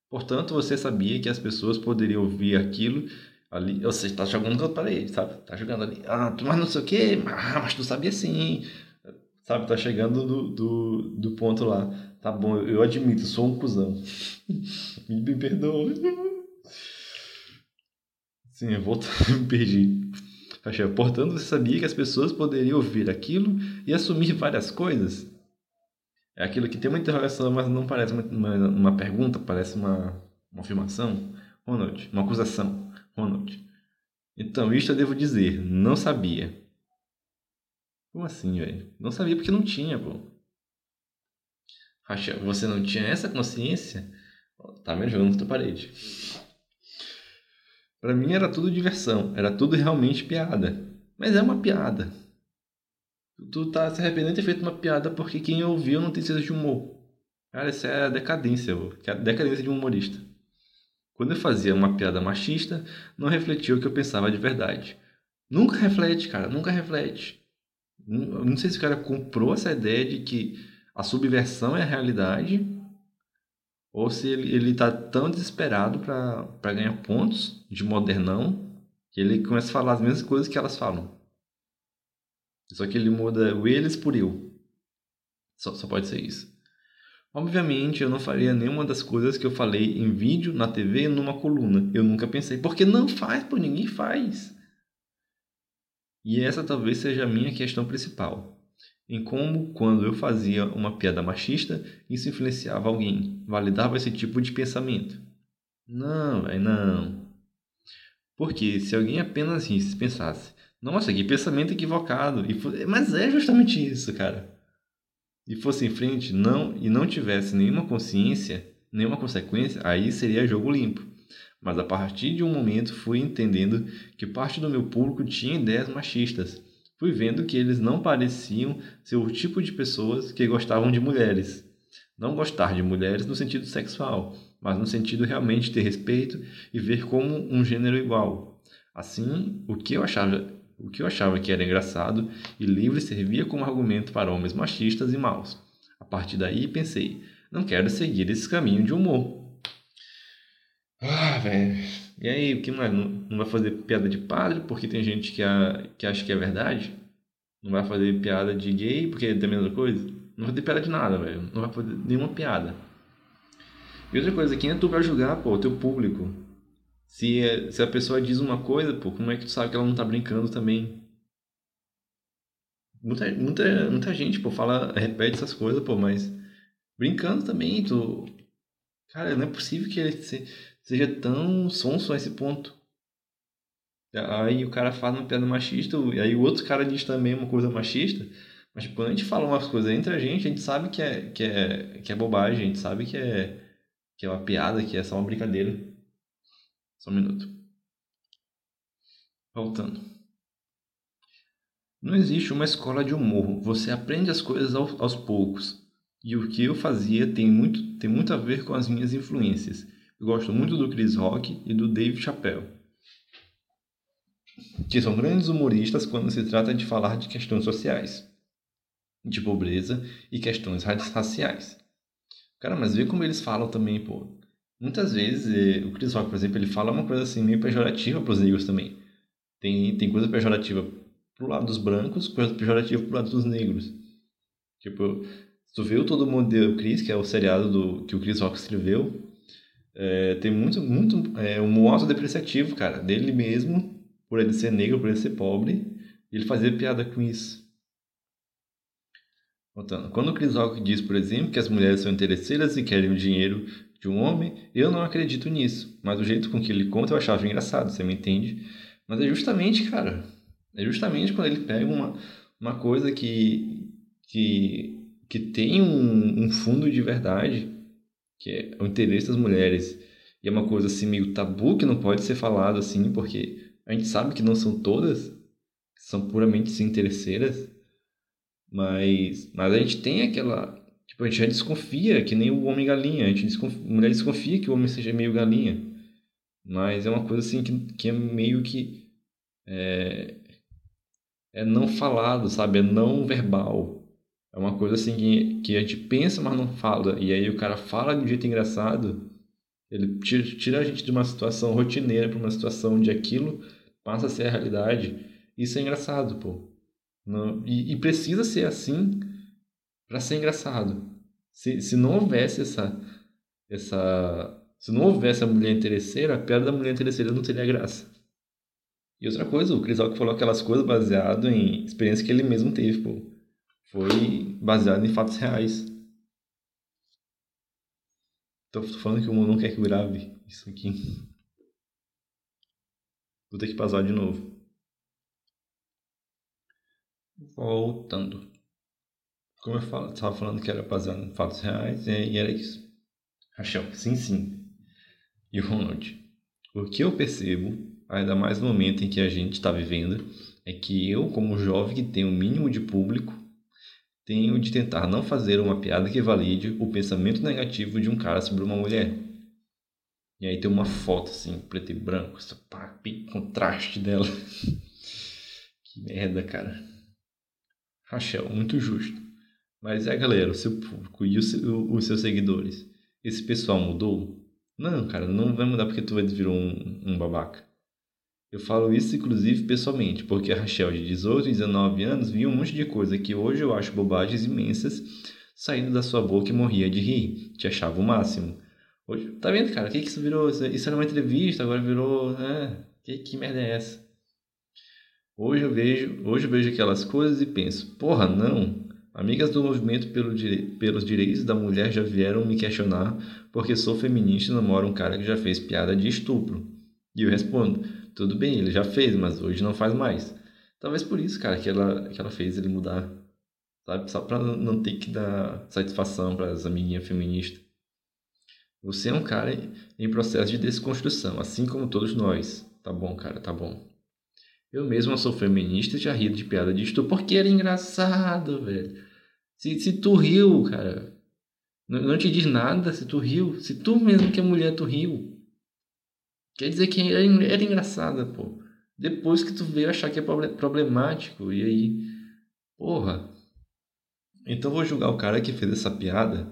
Portanto, você sabia que as pessoas poderiam ouvir aquilo ali. Você está jogando contra a parede, sabe? Tá jogando ali. Ah, tu mas não sei o quê. Ah, mas tu sabia sim. Sabe? Tá chegando do, do, do ponto lá. Tá bom, eu admito, sou um cuzão. me, me perdoa. Sim, eu volto, me perdi. Portanto, você sabia que as pessoas poderiam ouvir aquilo e assumir várias coisas? É aquilo que tem uma interrogação, mas não parece uma, uma, uma pergunta, parece uma, uma afirmação. Ronald, uma acusação. Ronald. Então, isto eu devo dizer, não sabia. Como assim, velho? Não sabia porque não tinha, pô. Você não tinha essa consciência? Tá me jogando na parede. Para mim era tudo diversão, era tudo realmente piada. Mas é uma piada. Tu tá se arrependendo de ter feito uma piada porque quem ouviu não tem senso de humor. Cara, isso é a decadência, é a decadência de um humorista. Quando eu fazia uma piada machista, não refletia o que eu pensava de verdade. Nunca reflete, cara, nunca reflete. Não sei se o cara comprou essa ideia de que a subversão é a realidade ou se ele, ele tá tão desesperado para ganhar pontos de modernão que ele começa a falar as mesmas coisas que elas falam. Só que ele muda o eles por eu. Só, só pode ser isso. Obviamente, eu não faria nenhuma das coisas que eu falei em vídeo, na TV, numa coluna. Eu nunca pensei, porque não faz, por ninguém faz. E essa talvez seja a minha questão principal em como, quando eu fazia uma piada machista, isso influenciava alguém, validava esse tipo de pensamento. Não, véio, não. Porque se alguém apenas risse pensasse, nossa, que pensamento equivocado, mas é justamente isso, cara. E fosse em frente não e não tivesse nenhuma consciência, nenhuma consequência, aí seria jogo limpo. Mas a partir de um momento fui entendendo que parte do meu público tinha ideias machistas fui vendo que eles não pareciam ser o tipo de pessoas que gostavam de mulheres. Não gostar de mulheres no sentido sexual, mas no sentido realmente ter respeito e ver como um gênero igual. Assim, o que eu achava, o que eu achava que era engraçado e livre servia como argumento para homens machistas e maus. A partir daí pensei, não quero seguir esse caminho de humor. Ah, velho. E aí, o que mais? Não, vai fazer piada de padre porque tem gente que, a, que acha que é verdade? Não vai fazer piada de gay porque é a mesma coisa? Não vai fazer piada de nada, velho. Não vai fazer nenhuma piada. E outra coisa, quem é tu pra julgar, pô? O teu público. Se, se a pessoa diz uma coisa, pô, como é que tu sabe que ela não tá brincando também? Muita, muita, muita gente, pô, fala, repete essas coisas, pô, mas brincando também, tu... Cara, não é possível que ele... Se seja tão sonso a esse ponto. Aí o cara faz uma piada machista, e aí o outro cara diz também uma coisa machista, mas quando a gente fala umas coisas entre a gente, a gente sabe que é, que é, que é bobagem, a gente sabe que é, que é uma piada, que é só uma brincadeira. Só um minuto. Voltando. Não existe uma escola de humor. Você aprende as coisas aos, poucos. E o que eu fazia tem muito, tem muito a ver com as minhas influências. Eu gosto muito do Chris Rock e do Dave Chappelle, que são grandes humoristas quando se trata de falar de questões sociais, de pobreza e questões raciais. Cara, mas vê como eles falam também, pô. Muitas vezes, eh, o Chris Rock, por exemplo, ele fala uma coisa assim meio pejorativa para os negros também. Tem, tem coisa pejorativa pro lado dos brancos, coisa pejorativa pro lado dos negros. Tipo, se tu o Todo Mundo Deu Chris, que é o seriado do, que o Chris Rock escreveu, é, tem muito, muito é, um autodepreciativo, cara, dele mesmo, por ele ser negro, por ele ser pobre, e ele fazer piada com isso. Voltando. Quando o Chris Rock diz, por exemplo, que as mulheres são interesseiras e querem o dinheiro de um homem, eu não acredito nisso. Mas o jeito com que ele conta eu achava engraçado, você me entende? Mas é justamente, cara, é justamente quando ele pega uma, uma coisa que, que, que tem um, um fundo de verdade que é o interesse das mulheres. E é uma coisa assim meio tabu que não pode ser falado assim, porque a gente sabe que não são todas, são puramente sim interesseiras, mas, mas a gente tem aquela, Tipo, a gente já desconfia, que nem o homem galinha. A gente desconfia, a mulher desconfia que o homem seja meio galinha. Mas é uma coisa assim que, que é meio que. É, é não falado, sabe? É não verbal. É uma coisa assim que, que a gente pensa, mas não fala. E aí o cara fala de um jeito engraçado. Ele tira, tira a gente de uma situação rotineira para uma situação onde aquilo passa a ser a realidade. Isso é engraçado, pô. Não, e, e precisa ser assim para ser engraçado. Se, se não houvesse essa, essa. Se não houvesse a mulher interesseira, a piada da mulher interesseira não teria graça. E outra coisa, o Chris Rock falou aquelas coisas baseado em experiência que ele mesmo teve, pô. Foi baseado em fatos reais. Tô falando que o mundo não quer que eu grave isso aqui. Vou ter que passar de novo. Voltando. Como eu falo, estava falando que era baseado em fatos reais e era isso. Rachel, sim, sim. E o Ronald. O que eu percebo, ainda mais no momento em que a gente está vivendo, é que eu, como jovem que tem o um mínimo de público, tenho de tentar não fazer uma piada que valide o pensamento negativo de um cara sobre uma mulher. E aí tem uma foto assim, preto e branco, essa pá, contraste dela. que merda, cara. Rachel, muito justo. Mas é, galera, o seu público e os seus seguidores. Esse pessoal mudou? Não, cara, não vai mudar porque tu vai virar um, um babaca. Eu falo isso, inclusive, pessoalmente, porque a Rachel, de 18 e 19 anos, viu um monte de coisa que hoje eu acho bobagens imensas saindo da sua boca e morria de rir. Te achava o máximo. Hoje, tá vendo, cara? O que, que isso virou? Isso era uma entrevista, agora virou. Né? Que, que merda é essa? Hoje eu vejo, hoje eu vejo aquelas coisas e penso, porra, não. Amigas do movimento pelo dire... pelos direitos da mulher já vieram me questionar porque sou feminista e namoro um cara que já fez piada de estupro. E eu respondo, tudo bem, ele já fez, mas hoje não faz mais. Talvez por isso, cara, que ela, que ela fez ele mudar. Sabe? Só pra não ter que dar satisfação para as amiguinhas feministas. Você é um cara em processo de desconstrução, assim como todos nós. Tá bom, cara, tá bom. Eu mesmo sou feminista e já ri de piada de estupro porque era engraçado, velho. Se, se tu riu, cara, não, não te diz nada se tu riu. Se tu mesmo que é mulher, tu riu. Quer dizer que era, era engraçada, pô. Depois que tu veio achar que é problemático, e aí, porra. Então vou julgar o cara que fez essa piada.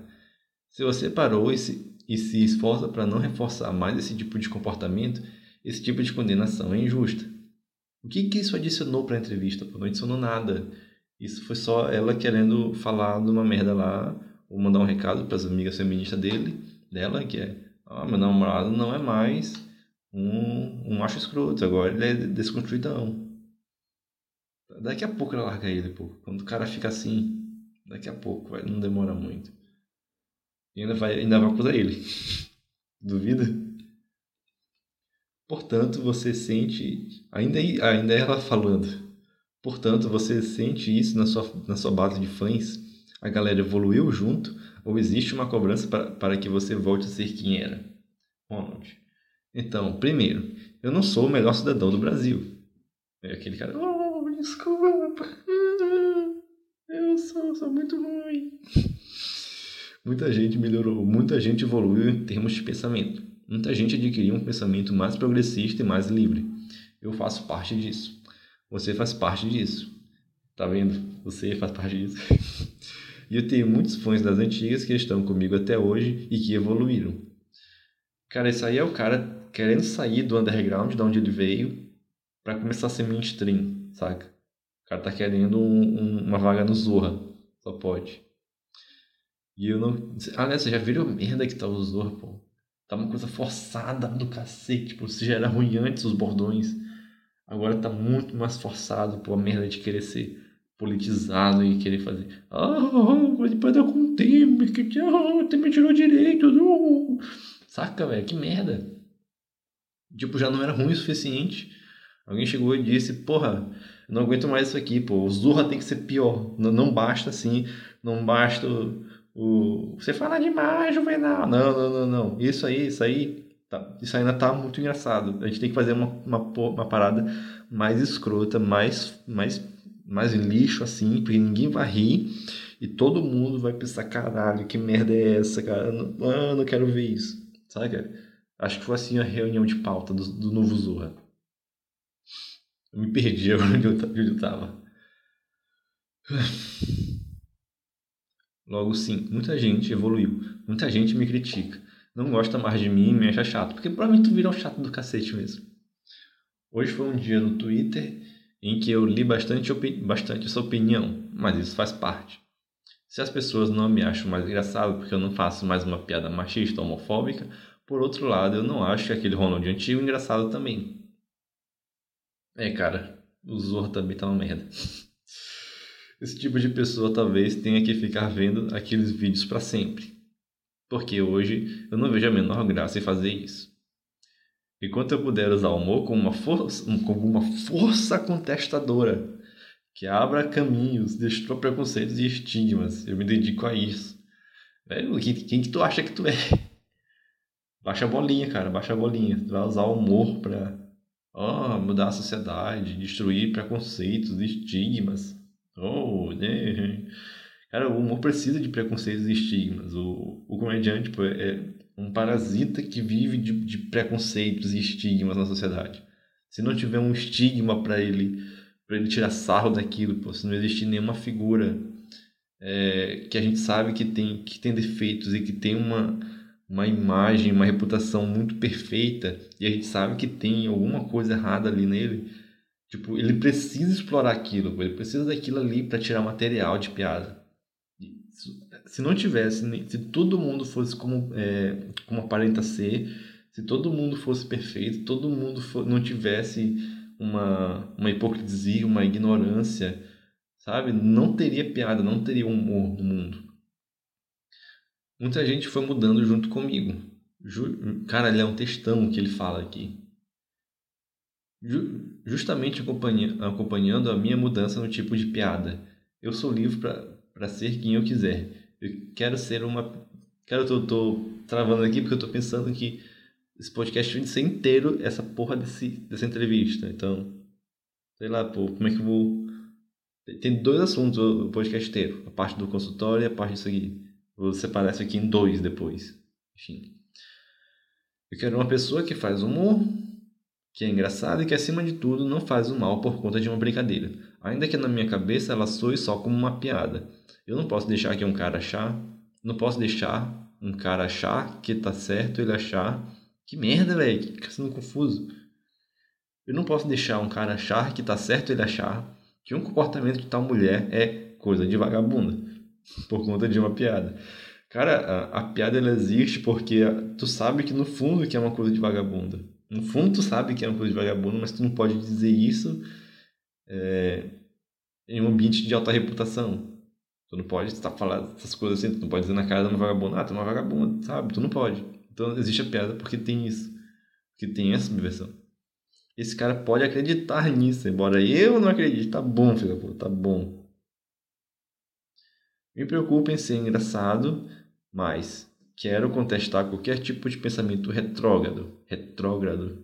Se você parou e se, e se esforça para não reforçar mais esse tipo de comportamento, esse tipo de condenação é injusta. O que, que isso adicionou para a entrevista? Pô? Não adicionou nada. Isso foi só ela querendo falar de uma merda lá, ou mandar um recado para as amigas feministas dele, dela, que é: ah, meu namorado não é mais um, um macho escroto, agora ele é desconstruidão. Daqui a pouco ela larga ele, pô. Quando o cara fica assim, daqui a pouco, vai, não demora muito. E ainda vai, ainda vai acusar ele. Duvida? Portanto, você sente. Ainda, ainda ela falando. Portanto, você sente isso na sua, na sua base de fãs? A galera evoluiu junto? Ou existe uma cobrança para, para que você volte a ser quem era? Ronald. Então, primeiro, eu não sou o melhor cidadão do Brasil. É aquele cara. Oh, desculpa. Eu sou, sou muito ruim. Muita gente melhorou, muita gente evoluiu em termos de pensamento. Muita gente adquiriu um pensamento mais progressista e mais livre. Eu faço parte disso. Você faz parte disso. Tá vendo? Você faz parte disso. e eu tenho muitos fãs das antigas que estão comigo até hoje e que evoluíram. Cara, isso aí é o cara querendo sair do underground, de onde ele veio, para começar a ser mainstream, saca? O cara tá querendo um, um, uma vaga no Zorra. Só pode. E eu não. Aliás, você já viram a merda que tá o Zorra, pô? Tá uma coisa forçada do cacete. Tipo, se já era ruim antes os bordões. Agora tá muito mais forçado por a merda de querer ser politizado e querer fazer. Ah, mas depois eu com o Temer, que ah, o Temer tirou direito. Uh. Saca, velho? Que merda. Tipo, já não era ruim o suficiente. Alguém chegou e disse, porra, não aguento mais isso aqui, pô. O Zurra tem que ser pior. Não, não basta assim, não basta você fala demais, Juvenal. Não, não, não, não. Isso aí, isso aí, tá, isso ainda tá muito engraçado. A gente tem que fazer uma, uma, uma parada mais escrota, mais, mais, mais lixo assim, porque ninguém vai rir e todo mundo vai pensar, caralho, que merda é essa, cara? Eu não, ah, não quero ver isso. Sabe, cara? Acho que foi assim a reunião de pauta do, do novo Zorra. Eu me perdi agora onde eu, onde eu tava. Logo sim, muita gente evoluiu, muita gente me critica, não gosta mais de mim e me acha chato, porque provavelmente tu virou chato do cacete mesmo. Hoje foi um dia no Twitter em que eu li bastante, bastante essa opinião, mas isso faz parte. Se as pessoas não me acham mais engraçado porque eu não faço mais uma piada machista, homofóbica, por outro lado, eu não acho que aquele Ronald antigo engraçado também. É, cara, o Zorro também tá uma merda. Esse tipo de pessoa talvez tenha que ficar vendo aqueles vídeos para sempre. Porque hoje eu não vejo a menor graça em fazer isso. Enquanto eu puder usar o humor como uma força, como uma força contestadora que abra caminhos, destrói preconceitos e estigmas, eu me dedico a isso. Velho, quem, quem que tu acha que tu é? Baixa a bolinha, cara, baixa a bolinha. Tu vai usar o humor pra oh, mudar a sociedade, destruir preconceitos, estigmas. Oh, né? Cara, o humor precisa de preconceitos e estigmas. O, o comediante é um parasita que vive de, de preconceitos e estigmas na sociedade. Se não tiver um estigma para ele, para ele tirar sarro daquilo, pô, se não existir nenhuma figura é, que a gente sabe que tem, que tem defeitos e que tem uma, uma imagem, uma reputação muito perfeita e a gente sabe que tem alguma coisa errada ali nele, Tipo, ele precisa explorar aquilo, ele precisa daquilo ali para tirar material de piada. Se não tivesse, se todo mundo fosse como, é, como aparenta ser, se todo mundo fosse perfeito, todo mundo for, não tivesse uma, uma hipocrisia, uma ignorância, sabe? Não teria piada, não teria humor no mundo. Muita gente foi mudando junto comigo. Cara, ele é um textão que ele fala aqui justamente acompanhando a minha mudança no tipo de piada. Eu sou livre para ser quem eu quiser. Eu quero ser uma. Quero, eu tô, travando aqui porque eu tô pensando que esse podcast vai ser inteiro essa porra desse, dessa entrevista. Então, sei lá, pô, como é que eu vou. Tem dois assuntos o podcast inteiro: a parte do consultório e a parte disso aqui. Vou separar isso aqui em dois depois. Enfim. Eu quero uma pessoa que faz humor, que é engraçada e que, acima de tudo, não faz o mal por conta de uma brincadeira, ainda que na minha cabeça ela soe só como uma piada. Eu não posso deixar que um cara achar, não posso deixar um cara achar que tá certo ele achar. Que merda, velho, que fica sendo confuso. Eu não posso deixar um cara achar que tá certo ele achar que um comportamento de tal mulher é coisa de vagabunda, por conta de uma piada. Cara, a, a piada ela existe porque tu sabe que no fundo que é uma coisa de vagabunda. No fundo, tu sabe que é uma coisa de vagabundo, mas tu não pode dizer isso é, em um ambiente de alta reputação. Tu não pode estar falando essas coisas assim, tu não pode dizer na cara de uma vagabunda, ah, tu é uma vagabunda, sabe? Tu não pode. Então existe a piada porque tem isso. Porque tem essa subversão. Esse cara pode acreditar nisso, embora eu não acredite. Tá bom, filho da puta, tá bom. Me preocupa em ser engraçado, mas Quero contestar qualquer tipo de pensamento retrógrado. Retrógrado.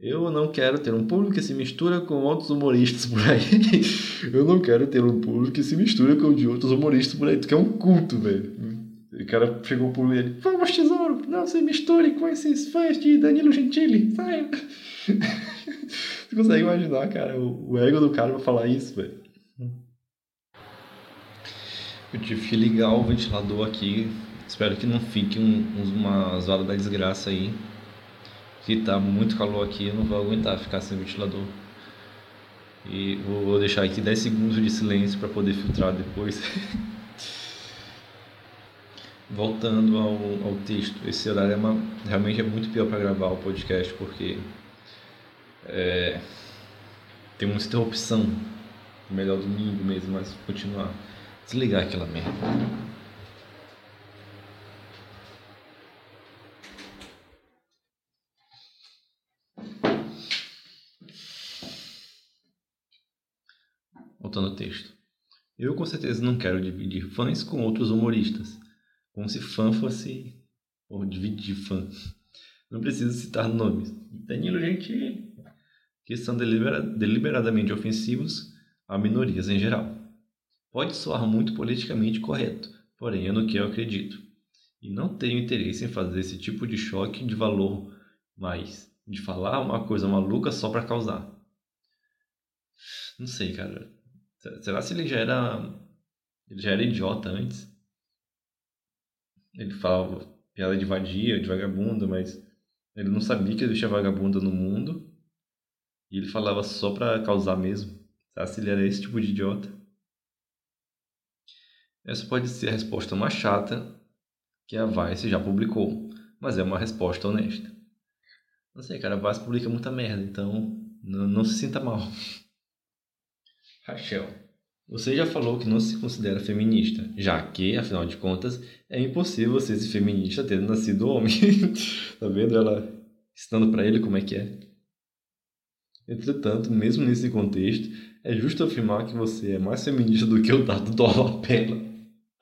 Eu não quero ter um público que se mistura com outros humoristas por aí. Eu não quero ter um público que se mistura com de outros humoristas por aí. Tu quer um culto, velho. O cara chegou por ele. Vamos, tesouro, não se misture com esses fãs de Danilo Gentili. Saia. tu consegue imaginar, cara, o ego do cara pra falar isso, velho. Eu tive que ligar o ventilador aqui Espero que não fique um, uma zoada da desgraça aí. Que tá muito calor aqui, eu não vou aguentar ficar sem ventilador. E vou deixar aqui 10 segundos de silêncio para poder filtrar depois. Voltando ao, ao texto, esse horário é uma, realmente é muito pior para gravar o podcast porque é, tem uma interrupção. Melhor domingo mesmo, mas continuar. Desligar aquela merda. Voltando ao texto. Eu com certeza não quero dividir fãs com outros humoristas, como se fã fosse. ou dividir fã. Não preciso citar nomes. Danilo Gentili, que são delibera, deliberadamente ofensivos a minorias em geral. Pode soar muito politicamente correto, porém é no que eu acredito. E não tenho interesse em fazer esse tipo de choque de valor, mas de falar uma coisa maluca só para causar. Não sei, cara. Será se ele já era. Ele já era idiota antes? Ele falava piada de vadia, de vagabunda, mas ele não sabia que existia vagabunda no mundo. E ele falava só pra causar mesmo. Será se ele era esse tipo de idiota? Essa pode ser a resposta mais chata que a Vice já publicou, mas é uma resposta honesta. Não sei, cara, a Vice publica muita merda, então não, não se sinta mal. Rachel, você já falou que não se considera feminista, já que, afinal de contas, é impossível você ser feminista tendo nascido homem. tá vendo ela ensinando para ele como é que é? Entretanto, mesmo nesse contexto, é justo afirmar que você é mais feminista do que o dado do Alapela.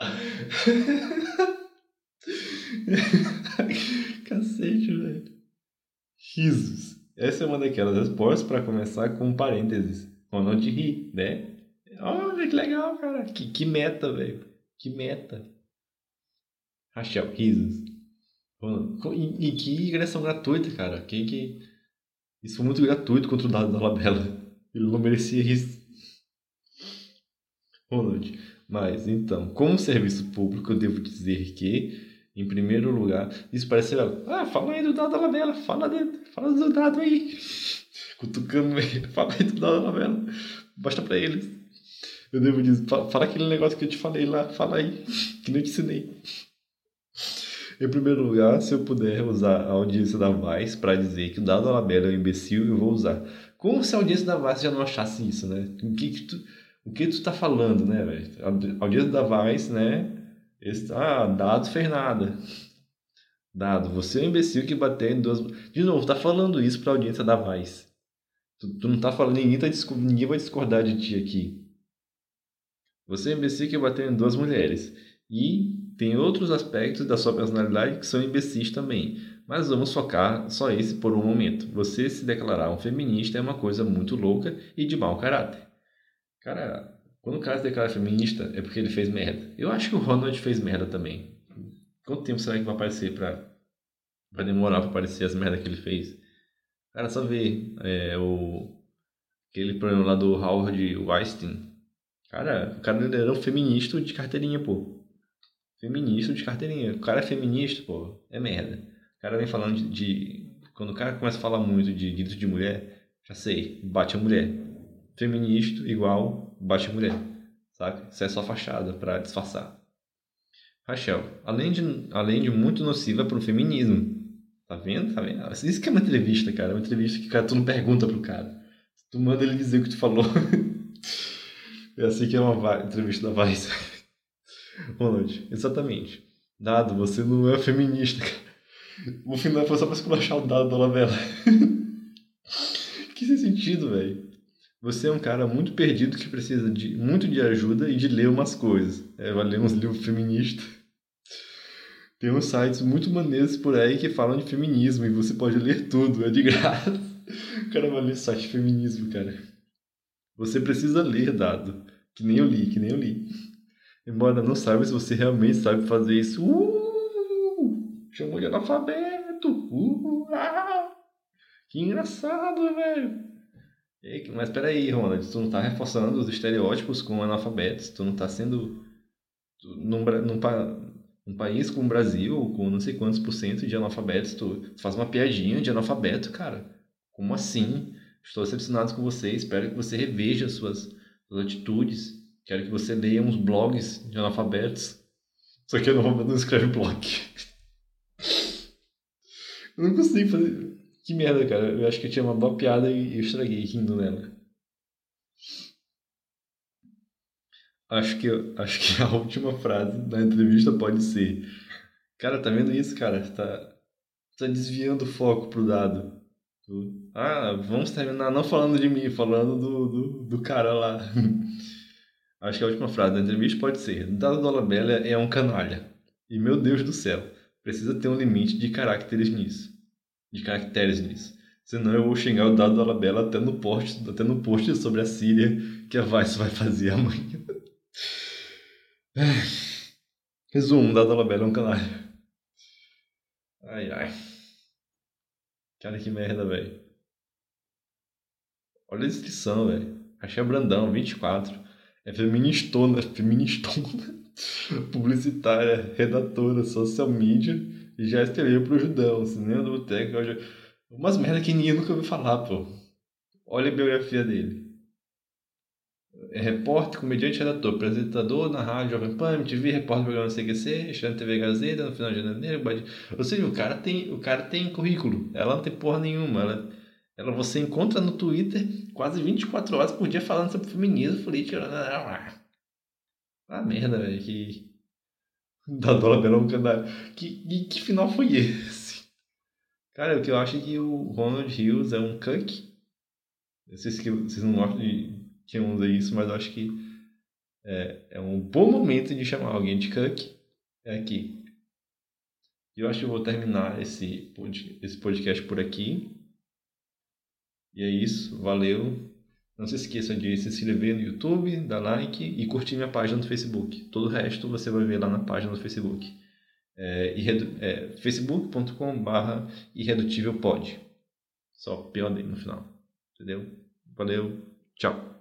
Cacete, velho. Risos. Essa é uma daquelas respostas para começar com um parênteses. Ronald ri, né? Olha que legal, cara. Que, que meta, velho. Que meta. Rachel, risos. E, que digressão gratuita, cara. Que, que... Isso foi muito gratuito contra o dado da Labela. Ele não merecia isso. Ronald. Mas, então, como serviço público, eu devo dizer que em primeiro lugar, isso parece ah, fala aí do dado da Labela, fala, de, fala do dado aí. Cutucando ele, fala aí do dado da Labela. Basta pra eles. Eu devo dizer, fala, aquele negócio que eu te falei lá, fala aí, que não te ensinei. Em primeiro lugar, se eu puder usar a audiência da Vice para dizer que o dado da Labela é um imbecil, eu vou usar. Como se a audiência da Vice já não achasse isso, né? O que, que tu, o que tu tá falando, né, velho? A audiência da Vice, né? Esse, ah, Dado fez nada. Dado, você é um imbecil que bateu em duas. De novo, tá falando isso pra audiência da Vice. Tu, tu não tá falando, ninguém, tá, ninguém vai discordar de ti aqui. Você é imbecil que bateu em duas mulheres. E tem outros aspectos da sua personalidade que são imbecis também. Mas vamos focar só esse por um momento. Você se declarar um feminista é uma coisa muito louca e de mau caráter. Cara, quando o cara se declara feminista, é porque ele fez merda. Eu acho que o Ronald fez merda também. Quanto tempo será que vai aparecer pra, pra demorar pra aparecer as merdas que ele fez? Cara, só ver é, o, aquele programa lá do Howard Weinstein. Cara, o cara era um feminista de carteirinha, pô. Feminista de carteirinha. O cara é feminista, pô. É merda. O cara vem falando de, de quando o cara começa a falar muito de direitos de mulher, já sei, bate a mulher. Feminista igual bate mulher, saca? Isso é só fachada para disfarçar. Rachel, além de, além de muito nociva para o feminismo. Tá vendo? Tá vendo? Isso que é uma entrevista, cara. É uma entrevista que cara, tu não pergunta pro cara. Tu manda ele dizer o que tu falou. é assim que é uma entrevista da Vice. Ronald, exatamente. Dado, você não é feminista, cara. O final foi só pra esculachar o dado da novela. que sem sentido, velho. Você é um cara muito perdido que precisa de muito de ajuda e de ler umas coisas. É, vai ler uns livros feministas. Tem uns sites muito maneiros por aí que falam de feminismo e você pode ler tudo, é de graça. O cara vai ler site de feminismo, cara. Você precisa ler, dado. Que nem eu li, que nem eu li. Embora não saiba se você realmente sabe fazer isso. Uh! Chamou de analfabeto! Uh! Ah! Que engraçado, velho! Mas peraí, Ronald, tu não tá reforçando os estereótipos com analfabetos, tu não tá sendo. Tu, num, num, num país como o Brasil, com não sei quantos por cento de analfabetos, tu faz uma piadinha de analfabeto, cara. Como assim? Estou decepcionado com você, espero que você reveja suas, suas atitudes. Quero que você leia uns blogs de analfabetos. Só que eu não, não escreve blog. Eu não consigo fazer. Que merda, cara. Eu acho que eu tinha uma boa piada e eu estraguei rindo nela. Acho que, acho que a última frase da entrevista pode ser: Cara, tá vendo isso, cara? Tá, tá desviando o foco pro dado. Ah, vamos terminar não falando de mim, falando do, do, do cara lá. Acho que a última frase da entrevista pode ser: Dado Dolabella é um canalha. E meu Deus do céu, precisa ter um limite de caracteres nisso de caracteres nisso. Senão eu vou xingar o Dado Dolabella até no post, até no post sobre a Síria que a Vice vai fazer amanhã. Resumo, Dado Dolabella é um canalha. Ai, ai. Cara, que merda, velho. Olha a descrição, velho. Achei Brandão, 24. É feministona, feministona. Publicitária, redatora, social media. E já escreveu pro Judão, cinema do boteco. Umas merda que ninguém nunca ouviu falar, pô. Olha a biografia dele. É repórter, comediante, redator, apresentador na rádio Jovem Pan, MTV, repórter do programa CQC, estudante TV Gazeta, no final de janeiro, ou seja, o cara tem, o cara tem currículo, ela não tem porra nenhuma, ela, ela você encontra no Twitter quase 24 horas por dia falando sobre feminismo, política, ah, merda, velho, que da Dólar Bela canal. Que, que, que final foi esse? Cara, o que eu acho é que o Ronald Hills é um. Eu sei se vocês não gostam de quem usa isso, mas eu acho que é, é um bom momento de chamar alguém de cuck. É aqui. Eu acho que eu vou terminar esse, esse podcast por aqui. E é isso. Valeu. Não se esqueça de se inscrever no YouTube, dar like e curtir minha página no Facebook. Todo o resto você vai ver lá na página do Facebook. É, é, facebook.com.br irredutívelpod. Só POD no final. Entendeu? Valeu. Tchau.